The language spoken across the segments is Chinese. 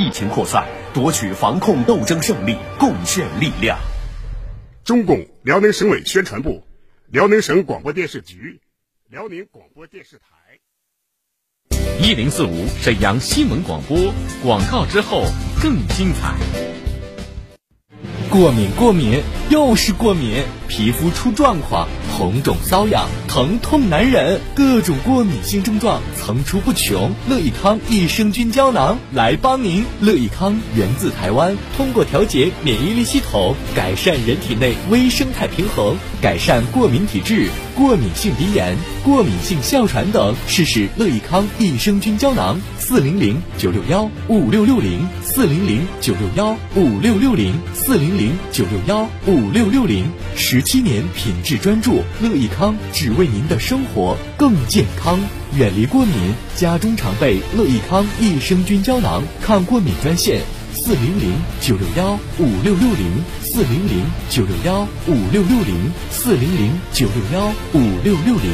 疫情扩散，夺取防控斗争胜利，贡献力量。中共辽宁省委宣传部、辽宁省广播电视局、辽宁广播电视台。一零四五沈阳新闻广播广告之后更精彩。过敏，过敏，又是过敏，皮肤出状况，红肿瘙痒，疼痛难忍，各种过敏性症状层出不穷。乐益康益生菌胶囊来帮您。乐益康源自台湾，通过调节免疫力系统，改善人体内微生态平衡，改善过敏体质、过敏性鼻炎、过敏性哮喘等。试试乐益康益生菌胶囊，四零零九六幺五六六零，四零零九六幺五六六零，四零零九六幺五六六零。十七年品质专注，乐益康只为您的生活更健康，远离过敏。家中常备乐益康益生菌胶囊，抗过敏专线：四零零九六幺五六六零，四零零九六幺五六六零，四零零九六幺五六六零。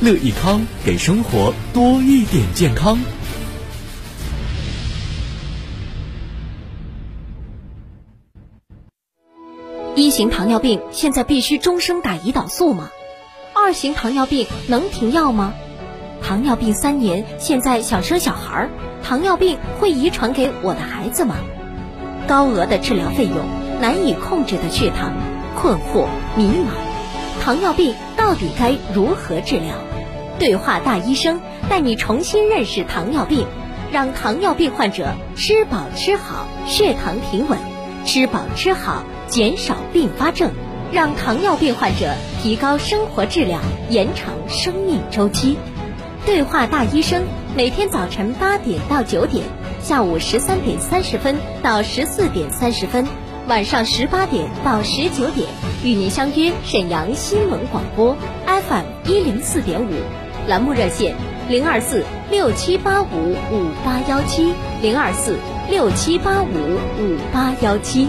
乐益康给生活多一点健康。一型糖尿病现在必须终生打胰岛素吗？二型糖尿病能停药吗？糖尿病三年，现在想生小孩儿，糖尿病会遗传给我的孩子吗？高额的治疗费用，难以控制的血糖，困惑迷茫，糖尿病到底该如何治疗？对话大医生带你重新认识糖尿病，让糖尿病患者吃饱吃好，血糖平稳，吃饱吃好。减少并发症，让糖尿病患者提高生活质量，延长生命周期。对话大医生，每天早晨八点到九点，下午十三点三十分到十四点三十分，晚上十八点到十九点，与您相约沈阳新闻广播 FM 一零四点五，栏目热线零二四六七八五五八幺七零二四六七八五五八幺七。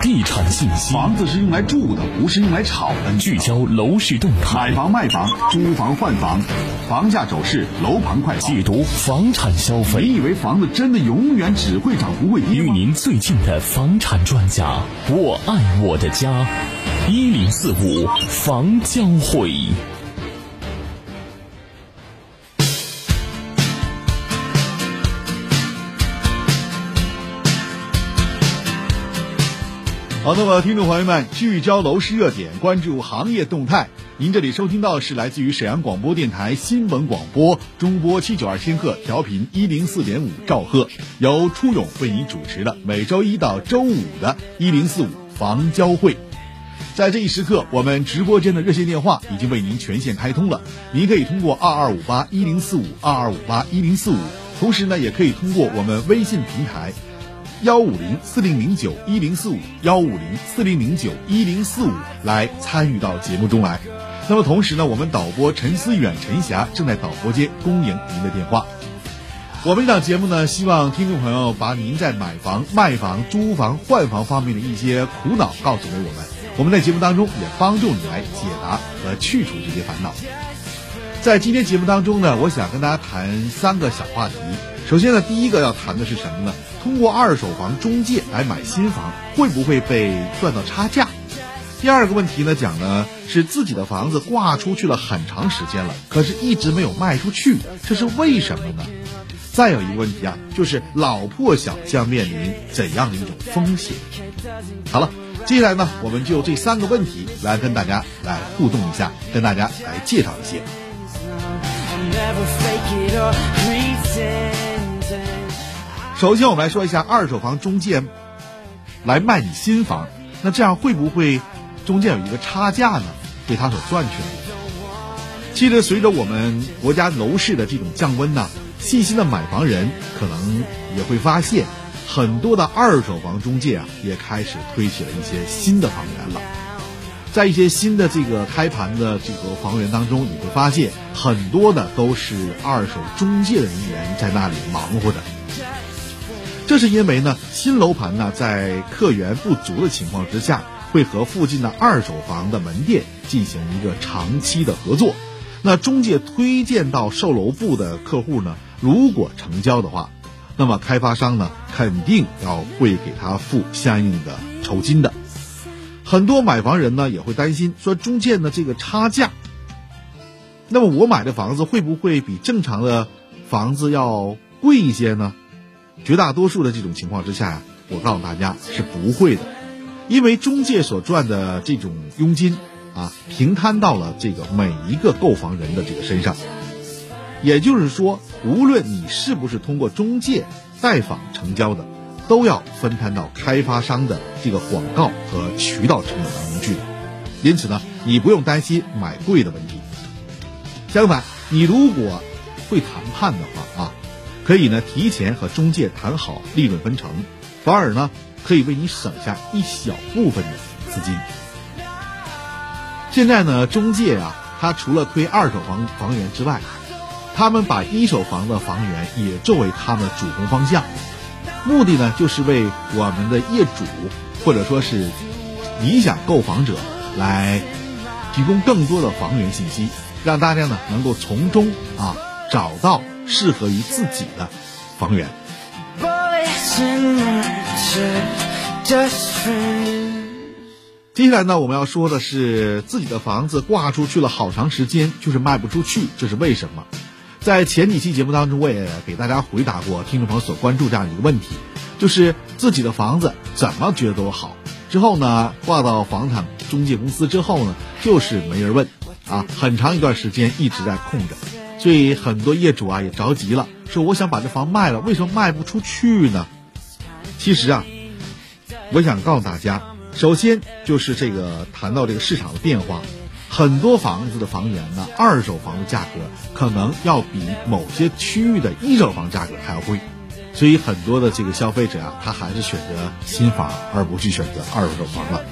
地产信息，房子是用来住的，不是用来炒的。聚焦楼市动态，买房卖房，租房换房，房价走势，楼盘快解读房产消费。你以为房子真的永远只会涨不会跌与您最近的房产专家，我爱我的家，一零四五房交会。好的，我的听众朋友们，聚焦楼市热点，关注行业动态。您这里收听到是来自于沈阳广播电台新闻广播中波七九二千赫调频一零四点五兆赫，由初勇为您主持的每周一到周五的一零四五房交会。在这一时刻，我们直播间的热线电话已经为您全线开通了，您可以通过二二五八一零四五二二五八一零四五，同时呢，也可以通过我们微信平台。幺五零四零零九一零四五幺五零四零零九一零四五来参与到节目中来。那么同时呢，我们导播陈思远、陈霞正在导播间恭迎您的电话。我们这档节目呢，希望听众朋友把您在买房、卖房、租房、换房方面的一些苦恼告诉给我们，我们在节目当中也帮助你来解答和去除这些烦恼。在今天节目当中呢，我想跟大家谈三个小话题。首先呢，第一个要谈的是什么呢？通过二手房中介来买新房，会不会被赚到差价？第二个问题呢，讲呢是自己的房子挂出去了很长时间了，可是一直没有卖出去，这是为什么呢？再有一个问题啊，就是老破小将面临怎样的一种风险？好了，接下来呢，我们就这三个问题来跟大家来互动一下，跟大家来介绍一些。首先，我们来说一下二手房中介来卖你新房，那这样会不会中间有一个差价呢？被他所赚取了。其实，随着我们国家楼市的这种降温呢，细心的买房人可能也会发现，很多的二手房中介啊，也开始推起了一些新的房源了。在一些新的这个开盘的这个房源当中，你会发现很多的都是二手中介的人员在那里忙活着。这是因为呢，新楼盘呢在客源不足的情况之下，会和附近的二手房的门店进行一个长期的合作。那中介推荐到售楼部的客户呢，如果成交的话，那么开发商呢肯定要会给他付相应的酬金的。很多买房人呢也会担心，说中介呢这个差价，那么我买的房子会不会比正常的房子要贵一些呢？绝大多数的这种情况之下呀，我告诉大家是不会的，因为中介所赚的这种佣金。啊，平摊到了这个每一个购房人的这个身上，也就是说，无论你是不是通过中介带访成交的，都要分摊到开发商的这个广告和渠道成本当中去。因此呢，你不用担心买贵的问题。相反，你如果会谈判的话啊，可以呢提前和中介谈好利润分成，反而呢可以为你省下一小部分的资金。现在呢，中介啊，他除了推二手房房源之外，他们把一手房的房源也作为他们的主攻方向，目的呢，就是为我们的业主或者说是理想购房者来提供更多的房源信息，让大家呢能够从中啊找到适合于自己的房源。接下来呢，我们要说的是自己的房子挂出去了好长时间，就是卖不出去，这是为什么？在前几期节目当中，我也给大家回答过听众朋友所关注这样一个问题，就是自己的房子怎么觉得都好，之后呢挂到房产中介公司之后呢，就是没人问，啊，很长一段时间一直在空着，所以很多业主啊也着急了，说我想把这房卖了，为什么卖不出去呢？其实啊，我想告诉大家。首先就是这个谈到这个市场的变化，很多房子的房源呢，二手房的价格可能要比某些区域的一手房价格还要贵，所以很多的这个消费者啊，他还是选择新房而不去选择二手房了。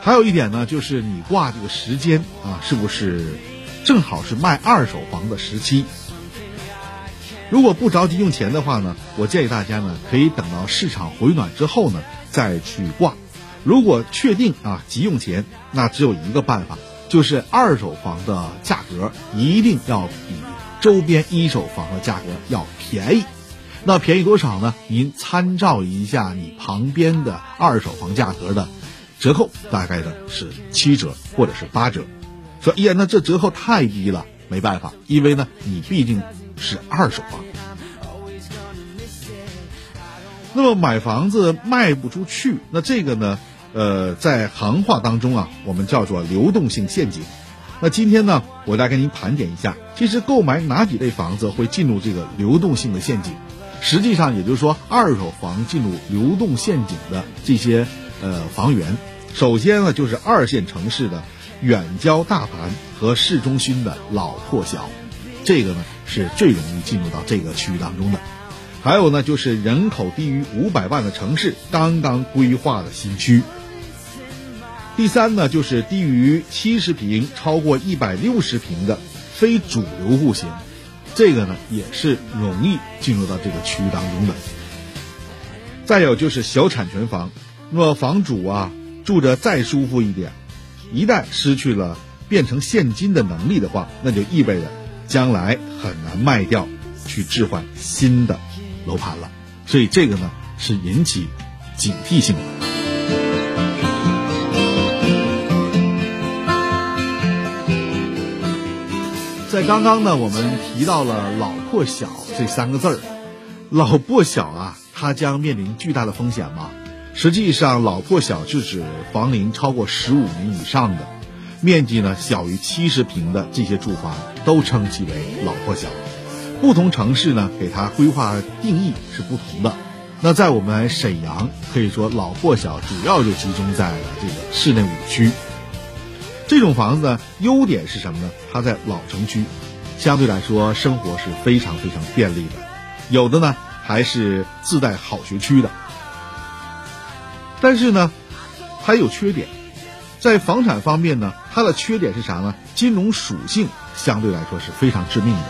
还有一点呢，就是你挂这个时间啊，是不是正好是卖二手房的时期？如果不着急用钱的话呢，我建议大家呢，可以等到市场回暖之后呢。再去挂，如果确定啊急用钱，那只有一个办法，就是二手房的价格一定要比周边一手房的价格要便宜。那便宜多少呢？您参照一下你旁边的二手房价格的折扣，大概的是七折或者是八折。说，哎呀，那这折扣太低了，没办法，因为呢，你毕竟是二手房。那么买房子卖不出去，那这个呢？呃，在行话当中啊，我们叫做流动性陷阱。那今天呢，我来给您盘点一下，其实购买哪几类房子会进入这个流动性的陷阱？实际上，也就是说，二手房进入流动陷阱的这些呃房源，首先呢，就是二线城市的远郊大盘和市中心的老破小，这个呢是最容易进入到这个区域当中的。还有呢，就是人口低于五百万的城市刚刚规划的新区。第三呢，就是低于七十平、超过一百六十平的非主流户型，这个呢也是容易进入到这个区域当中的。再有就是小产权房，那么房主啊住着再舒服一点，一旦失去了变成现金的能力的话，那就意味着将来很难卖掉去置换新的。楼盘了，所以这个呢是引起警惕性的。在刚刚呢，我们提到了“老破小”这三个字儿，“老破小”啊，它将面临巨大的风险吗？实际上，“老破小”是指房龄超过十五年以上的，面积呢小于七十平的这些住房，都称其为“老破小”。不同城市呢，给它规划定义是不同的。那在我们沈阳，可以说老破小主要就集中在了这个市内五区。这种房子呢，优点是什么呢？它在老城区，相对来说生活是非常非常便利的，有的呢还是自带好学区的。但是呢，它有缺点，在房产方面呢，它的缺点是啥呢？金融属性相对来说是非常致命的。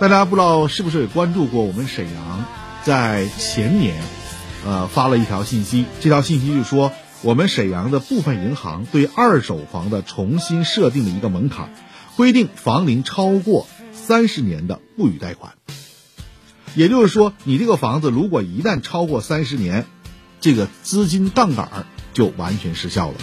大家不知道是不是也关注过我们沈阳在前年，呃，发了一条信息，这条信息就说我们沈阳的部分银行对二手房的重新设定了一个门槛，规定房龄超过三十年的不予贷款。也就是说，你这个房子如果一旦超过三十年，这个资金杠杆就完全失效了。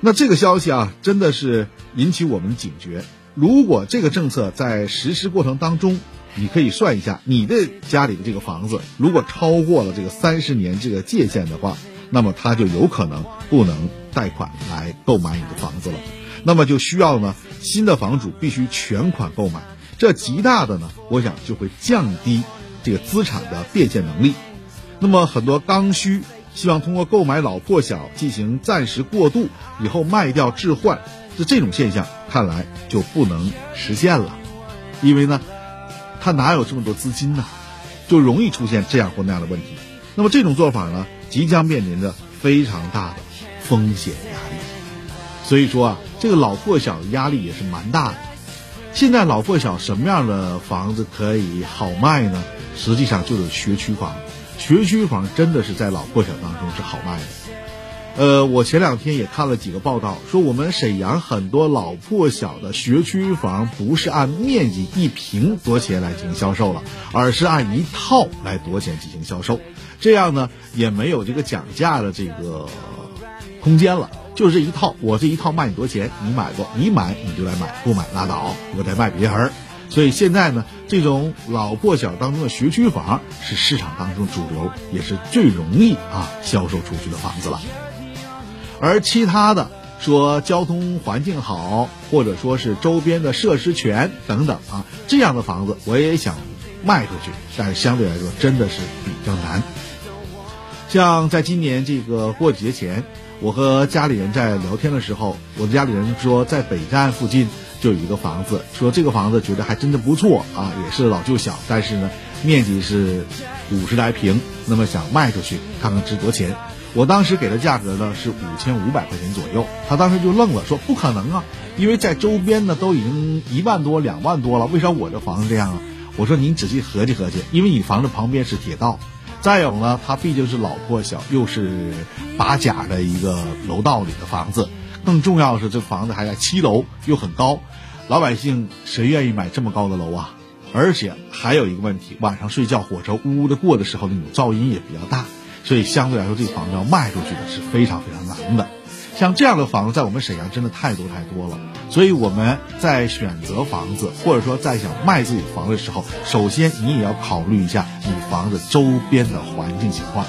那这个消息啊，真的是引起我们警觉。如果这个政策在实施过程当中，你可以算一下，你的家里的这个房子如果超过了这个三十年这个界限的话，那么它就有可能不能贷款来购买你的房子了。那么就需要呢，新的房主必须全款购买，这极大的呢，我想就会降低这个资产的变现能力。那么很多刚需希望通过购买老破小进行暂时过渡，以后卖掉置换，这这种现象看来就不能实现了，因为呢，他哪有这么多资金呢？就容易出现这样或那样的问题。那么这种做法呢，即将面临着非常大的风险压力。所以说啊，这个老破小的压力也是蛮大的。现在老破小什么样的房子可以好卖呢？实际上就是学区房。学区房真的是在老破小当中是好卖的，呃，我前两天也看了几个报道，说我们沈阳很多老破小的学区房不是按面积一平多钱来进行销售了，而是按一套来多钱进行销售，这样呢也没有这个讲价的这个空间了，就这一套，我这一套卖你多钱，你买不？你买你就来买，不买拉倒，我再卖别人。所以现在呢，这种老破小当中的学区房是市场当中主流，也是最容易啊销售出去的房子了。而其他的说交通环境好，或者说是周边的设施全等等啊，这样的房子我也想卖出去，但是相对来说真的是比较难。像在今年这个过节前，我和家里人在聊天的时候，我的家里人说在北站附近。就有一个房子，说这个房子觉得还真的不错啊，也是老旧小，但是呢，面积是五十来平，那么想卖出去看看值多钱。我当时给的价格呢是五千五百块钱左右，他当时就愣了，说不可能啊，因为在周边呢都已经一万多、两万多了，为啥我这房子这样啊？我说您仔细合计合计，因为你房子旁边是铁道，再有呢，它毕竟是老破小，又是八甲的一个楼道里的房子。更重要的是，这房子还在七楼，又很高，老百姓谁愿意买这么高的楼啊？而且还有一个问题，晚上睡觉火车呜呜的过的时候，那种噪音也比较大，所以相对来说，这房子要卖出去的是非常非常难的。像这样的房子，在我们沈阳真的太多太多了，所以我们在选择房子，或者说在想卖自己房子的时候，首先你也要考虑一下你房子周边的环境情况。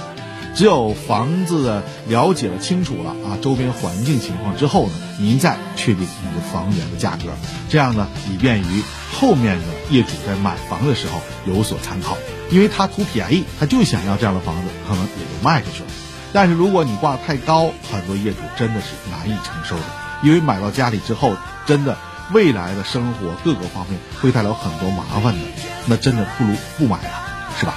只有房子了解了清楚了啊，周边环境情况之后呢，您再确定你的房源的价格，这样呢，以便于后面的业主在买房的时候有所参考。因为他图便宜，他就想要这样的房子，可能也就卖出去了。但是如果你挂的太高，很多业主真的是难以承受的，因为买到家里之后，真的未来的生活各个方面会带来很多麻烦的，那真的不如不买了，是吧？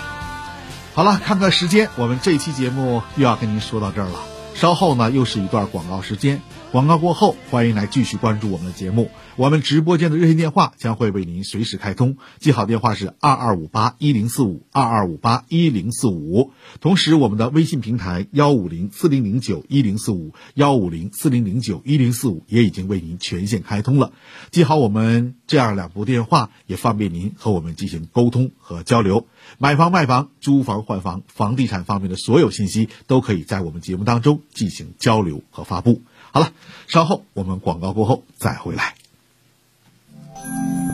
好了，看看时间，我们这期节目又要跟您说到这儿了。稍后呢，又是一段广告时间。广告过后，欢迎来继续关注我们的节目。我们直播间的热线电话将会为您随时开通，记好电话是二二五八一零四五二二五八一零四五。同时，我们的微信平台幺五零四零零九一零四五幺五零四零零九一零四五也已经为您全线开通了。记好我们这样两部电话，也方便您和我们进行沟通和交流。买房、卖房、租房、换房，房地产方面的所有信息都可以在我们节目当中进行交流和发布。好了，稍后我们广告过后再回来。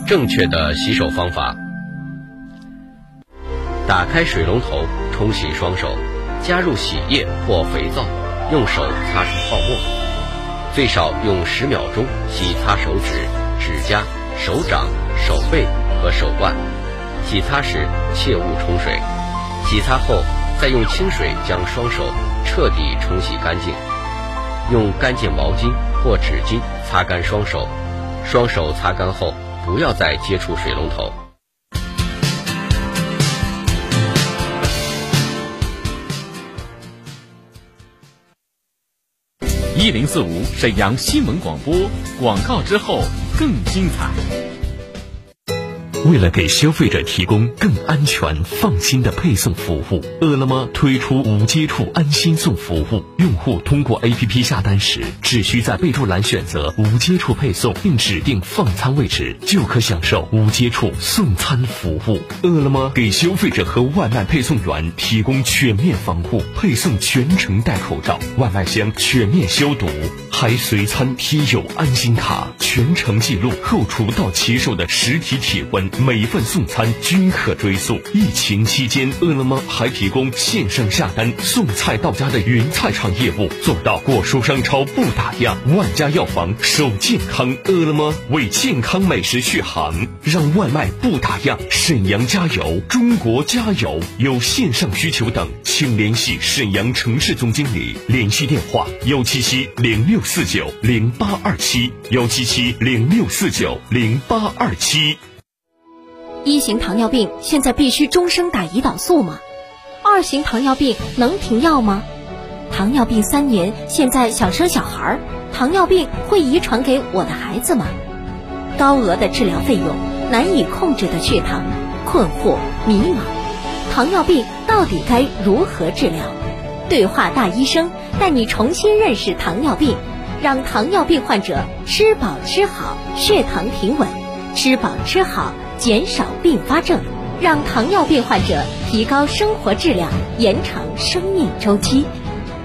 正确的洗手方法：打开水龙头，冲洗双手，加入洗液或肥皂，用手擦出泡沫，最少用十秒钟洗擦手指、指甲、手掌、手背和手腕。洗擦时切勿冲水，洗擦后再用清水将双手彻底冲洗干净。用干净毛巾或纸巾擦干双手，双手擦干后不要再接触水龙头。一零四五沈阳新闻广播广告之后更精彩。为了给消费者提供更安全、放心的配送服务，饿了么推出无接触安心送服务。用户通过 APP 下单时，只需在备注栏选择“无接触配送”，并指定放餐位置，就可享受无接触送餐服务。饿了么给消费者和外卖配送员提供全面防护，配送全程戴口罩，外卖箱全面消毒，还随餐贴有安心卡，全程记录后厨到骑手的实体体温。每份送餐均可追溯。疫情期间，饿了么还提供线上下单送菜到家的云菜场业务，做到果蔬商超不打烊，万家药房守健康。饿了么为健康美食续航，让外卖不打烊。沈阳加油，中国加油！有线上需求等，请联系沈阳城市总经理，联系电话：幺七七零六四九零八二七，幺七七零六四九零八二七。一型糖尿病现在必须终生打胰岛素吗？二型糖尿病能停药吗？糖尿病三年，现在想生小孩儿，糖尿病会遗传给我的孩子吗？高额的治疗费用，难以控制的血糖，困惑迷茫，糖尿病到底该如何治疗？对话大医生带你重新认识糖尿病，让糖尿病患者吃饱吃好，血糖平稳，吃饱吃好。减少并发症，让糖尿病患者提高生活质量，延长生命周期。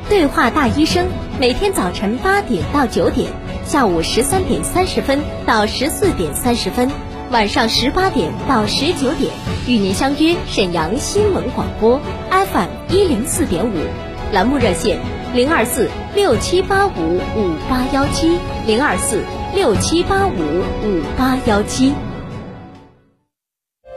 对话大医生，每天早晨八点到九点，下午十三点三十分到十四点三十分，晚上十八点到十九点，与您相约沈阳新闻广播 FM 一零四点五，栏目热线零二四六七八五五八幺七零二四六七八五五八幺七。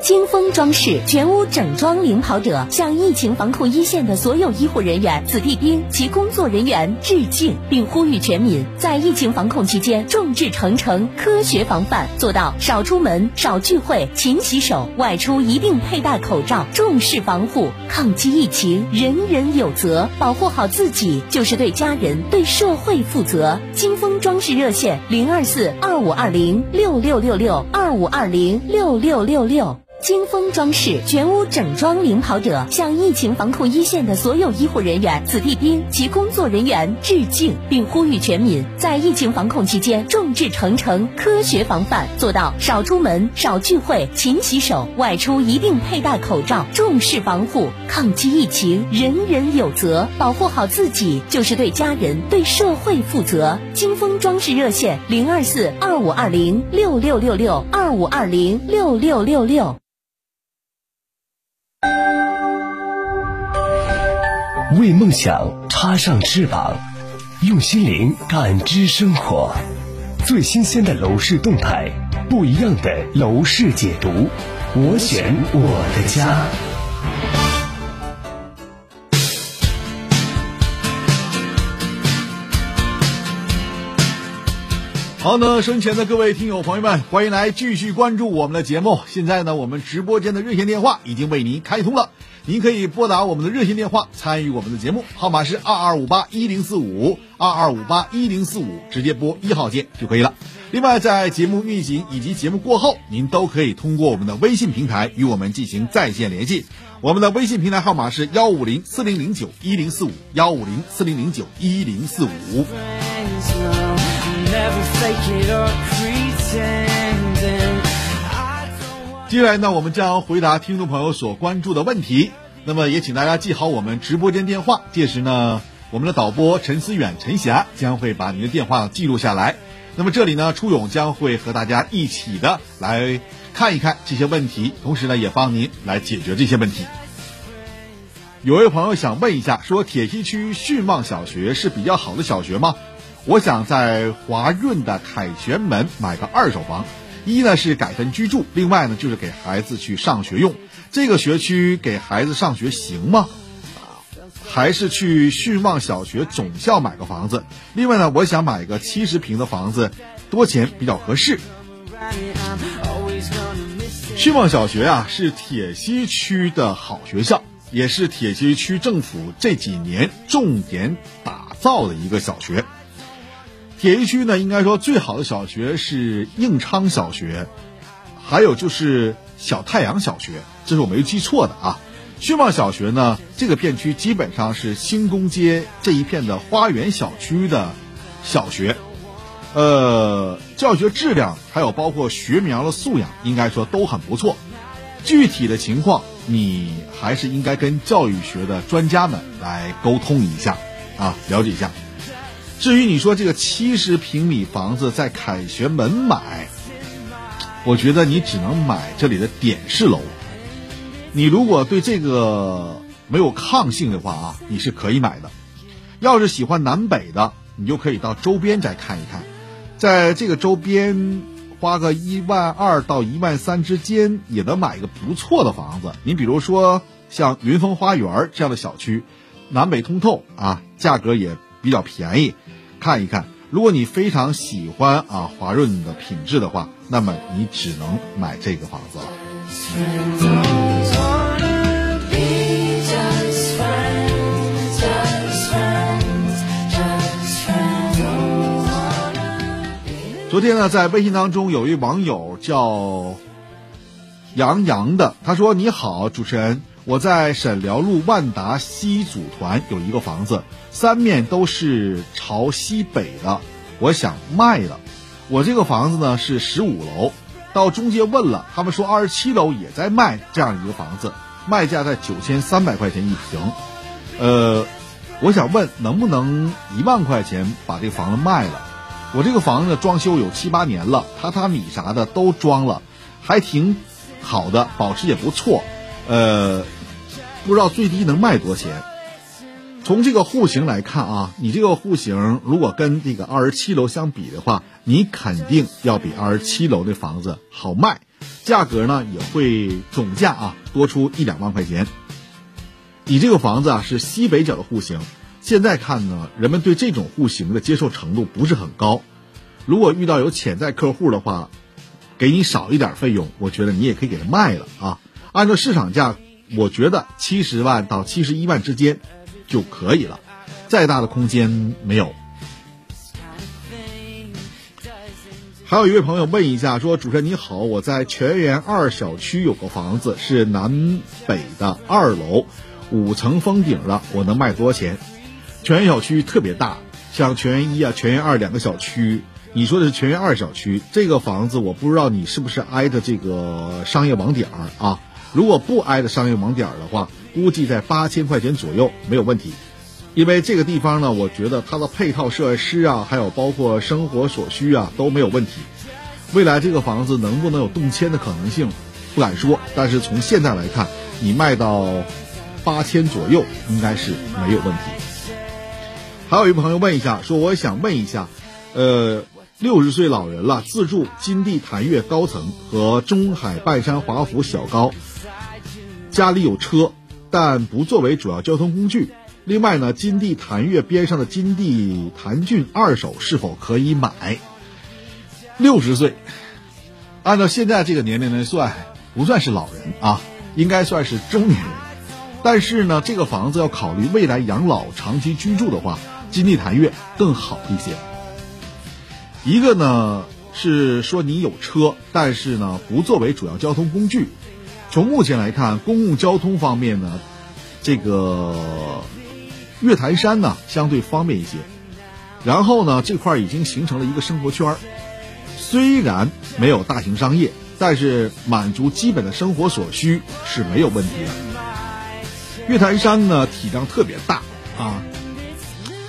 金风装饰全屋整装领跑者向疫情防控一线的所有医护人员、子弟兵及工作人员致敬，并呼吁全民在疫情防控期间众志成城、科学防范，做到少出门、少聚会、勤洗手，外出一定佩戴口罩，重视防护。抗击疫情，人人有责，保护好自己就是对家人、对社会负责。金风装饰热线零二四二五二零六六六六二五二零六六六六。金风装饰全屋整装领跑者向疫情防控一线的所有医护人员、子弟兵及工作人员致敬，并呼吁全民在疫情防控期间众志成城、科学防范，做到少出门、少聚会、勤洗手，外出一定佩戴口罩，重视防护。抗击疫情，人人有责，保护好自己就是对家人、对社会负责。金风装饰热线零二四二五二零六六六六二五二零六六六六。为梦想插上翅膀，用心灵感知生活，最新鲜的楼市动态，不一样的楼市解读，我选我的家。好，那身前的各位听友朋友们，欢迎来继续关注我们的节目。现在呢，我们直播间的热线电话已经为您开通了。您可以拨打我们的热线电话参与我们的节目，号码是二二五八一零四五二二五八一零四五，直接拨一号键就可以了。另外，在节目运行以及节目过后，您都可以通过我们的微信平台与我们进行在线联系。我们的微信平台号码是幺五零四零零九一零四五幺五零四零零九一零四五。接下来呢，我们将回答听众朋友所关注的问题。那么也请大家记好我们直播间电话。届时呢，我们的导播陈思远、陈霞将会把您的电话记录下来。那么这里呢，初勇将会和大家一起的来看一看这些问题，同时呢，也帮您来解决这些问题。有位朋友想问一下，说铁西区迅旺小学是比较好的小学吗？我想在华润的凯旋门买个二手房。一呢是改善居住，另外呢就是给孩子去上学用。这个学区给孩子上学行吗？还是去训望小学总校买个房子。另外呢，我想买个七十平的房子，多钱比较合适？训望小学啊，是铁西区的好学校，也是铁西区政府这几年重点打造的一个小学。铁西区呢，应该说最好的小学是应昌小学，还有就是小太阳小学，这是我没记错的啊。训望小学呢，这个片区基本上是新宫街这一片的花园小区的小学，呃，教学质量还有包括学苗的素养，应该说都很不错。具体的情况，你还是应该跟教育学的专家们来沟通一下啊，了解一下。至于你说这个七十平米房子在凯旋门买，我觉得你只能买这里的点式楼。你如果对这个没有抗性的话啊，你是可以买的。要是喜欢南北的，你就可以到周边再看一看，在这个周边花个一万二到一万三之间，也能买一个不错的房子。你比如说像云峰花园这样的小区，南北通透啊，价格也比较便宜。看一看，如果你非常喜欢啊华润的品质的话，那么你只能买这个房子了。昨天呢，在微信当中有一网友叫杨洋的，他说：“你好，主持人，我在沈辽路万达西组团有一个房子，三面都是朝西北的，我想卖了。我这个房子呢是十五楼，到中介问了，他们说二十七楼也在卖这样一个房子，卖价在九千三百块钱一平。呃，我想问能不能一万块钱把这个房子卖了？”我这个房子装修有七八年了，榻榻米啥的都装了，还挺好的，保持也不错。呃，不知道最低能卖多少钱？从这个户型来看啊，你这个户型如果跟这个二十七楼相比的话，你肯定要比二十七楼的房子好卖，价格呢也会总价啊多出一两万块钱。你这个房子啊是西北角的户型。现在看呢，人们对这种户型的接受程度不是很高。如果遇到有潜在客户的话，给你少一点费用，我觉得你也可以给他卖了啊。按照市场价，我觉得七十万到七十一万之间就可以了，再大的空间没有。还有一位朋友问一下，说主持人你好，我在全园二小区有个房子是南北的二楼，五层封顶的，我能卖多少钱？全园小区特别大，像全园一啊、全园二两个小区。你说的是全园二小区，这个房子我不知道你是不是挨着这个商业网点儿啊？如果不挨着商业网点的话，估计在八千块钱左右没有问题。因为这个地方呢，我觉得它的配套设施啊，还有包括生活所需啊都没有问题。未来这个房子能不能有动迁的可能性，不敢说。但是从现在来看，你卖到八千左右应该是没有问题。还有一朋友问一下，说我想问一下，呃，六十岁老人了，自住金地潭悦高层和中海半山华府小高，家里有车，但不作为主要交通工具。另外呢，金地潭悦边上的金地潭郡二手是否可以买？六十岁，按照现在这个年龄来算，不算是老人啊，应该算是中年人。但是呢，这个房子要考虑未来养老、长期居住的话。金地潭悦更好一些。一个呢是说你有车，但是呢不作为主要交通工具。从目前来看，公共交通方面呢，这个月台山呢相对方便一些。然后呢这块已经形成了一个生活圈儿虽然没有大型商业，但是满足基本的生活所需是没有问题的。月台山呢体量特别大啊。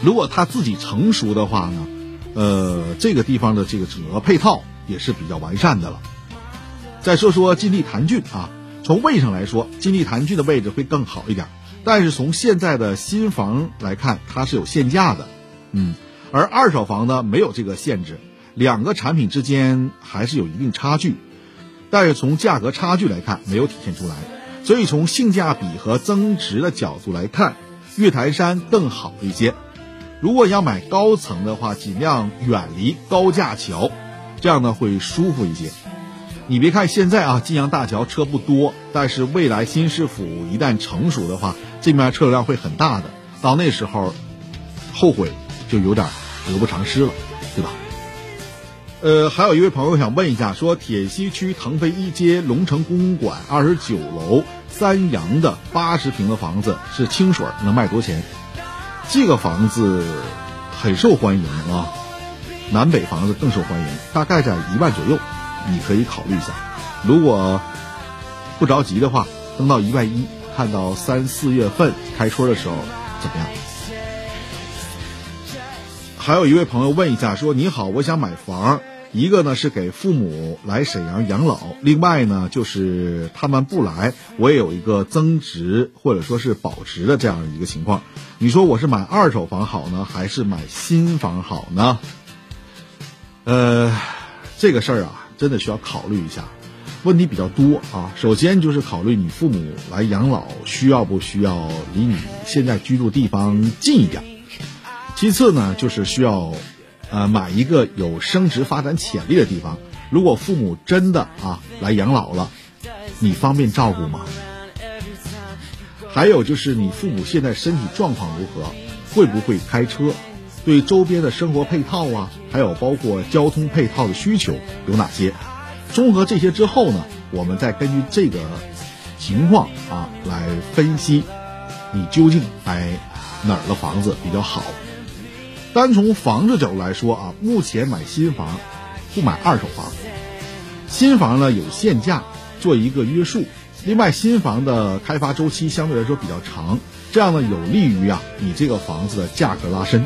如果它自己成熟的话呢，呃，这个地方的这个整个配套也是比较完善的了。再说说金地潭郡啊，从位上来说，金地潭骏的位置会更好一点，但是从现在的新房来看，它是有限价的，嗯，而二手房呢没有这个限制，两个产品之间还是有一定差距，但是从价格差距来看没有体现出来，所以从性价比和增值的角度来看。月台山更好一些。如果要买高层的话，尽量远离高架桥，这样呢会舒服一些。你别看现在啊，晋阳大桥车不多，但是未来新市府一旦成熟的话，这面车流量会很大的。到那时候，后悔就有点得不偿失了，对吧？呃，还有一位朋友想问一下，说铁西区腾飞一街龙城公馆二十九楼三阳的八十平的房子是清水，能卖多钱？这个房子很受欢迎啊，南北房子更受欢迎，大概在一万左右。你可以考虑一下，如果不着急的话，等到一万一，看到三四月份开春的时候怎么样？还有一位朋友问一下，说你好，我想买房，一个呢是给父母来沈阳养老，另外呢就是他们不来，我也有一个增值或者说是保值的这样一个情况。你说我是买二手房好呢，还是买新房好呢？呃，这个事儿啊。真的需要考虑一下，问题比较多啊。首先就是考虑你父母来养老需要不需要离你现在居住地方近一点。其次呢，就是需要，呃，买一个有升值发展潜力的地方。如果父母真的啊来养老了，你方便照顾吗？还有就是你父母现在身体状况如何，会不会开车？对周边的生活配套啊，还有包括交通配套的需求有哪些？综合这些之后呢，我们再根据这个情况啊来分析，你究竟买哪儿的房子比较好？单从房子角度来说啊，目前买新房不买二手房，新房呢有限价做一个约束，另外新房的开发周期相对来说比较长，这样呢有利于啊你这个房子的价格拉升。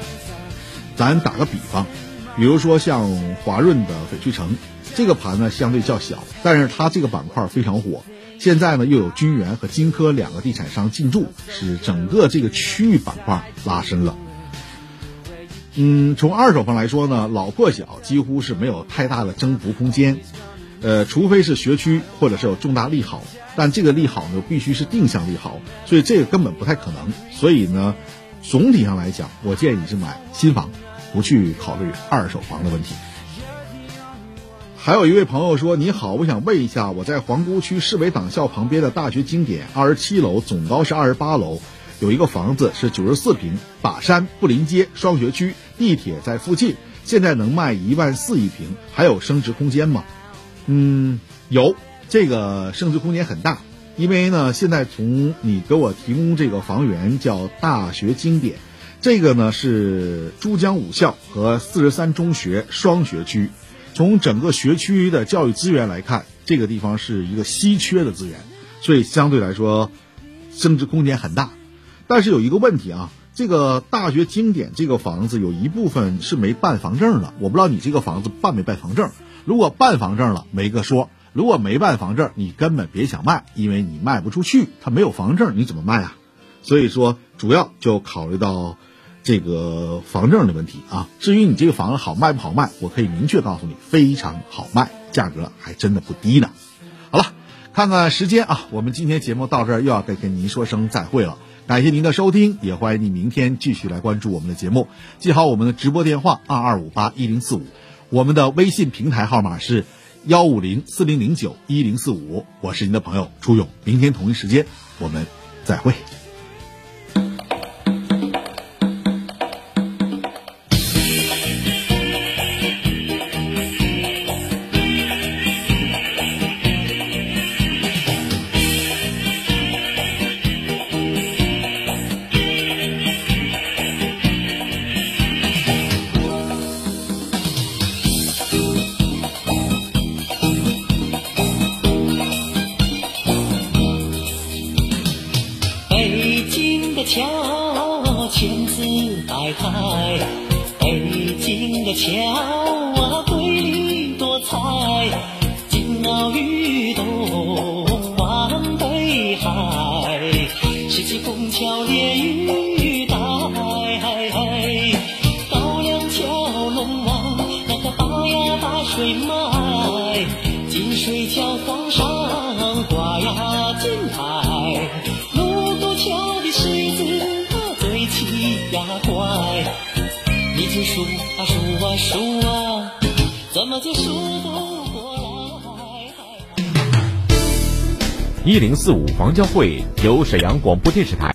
咱打个比方，比如说像华润的翡翠城，这个盘呢相对较小，但是它这个板块非常火。现在呢又有君元和金科两个地产商进驻，使整个这个区域板块拉伸了。嗯，从二手房来说呢，老破小几乎是没有太大的增幅空间，呃，除非是学区或者是有重大利好，但这个利好呢必须是定向利好，所以这个根本不太可能。所以呢，总体上来讲，我建议是买新房。不去考虑二手房的问题。还有一位朋友说：“你好，我想问一下，我在皇姑区市委党校旁边的大学经典二十七楼，总高是二十八楼，有一个房子是九十四平，把山不临街，双学区，地铁在附近，现在能卖一万四一平，还有升值空间吗？”嗯，有，这个升值空间很大，因为呢，现在从你给我提供这个房源叫大学经典。这个呢是珠江五校和四十三中学双学区，从整个学区的教育资源来看，这个地方是一个稀缺的资源，所以相对来说升值空间很大。但是有一个问题啊，这个大学经典这个房子有一部分是没办房证的，我不知道你这个房子办没办房证。如果办房证了，没个说；如果没办房证，你根本别想卖，因为你卖不出去，它没有房证，你怎么卖啊？所以说，主要就考虑到。这个房证的问题啊，至于你这个房子好卖不好卖，我可以明确告诉你，非常好卖，价格还真的不低呢。好了，看看时间啊，我们今天节目到这儿又要再跟您说声再会了。感谢您的收听，也欢迎你明天继续来关注我们的节目。记好我们的直播电话二二五八一零四五，我们的微信平台号码是幺五零四零零九一零四五。我是您的朋友初勇，明天同一时间我们再会。桥一零四五房交会由沈阳广播电视台。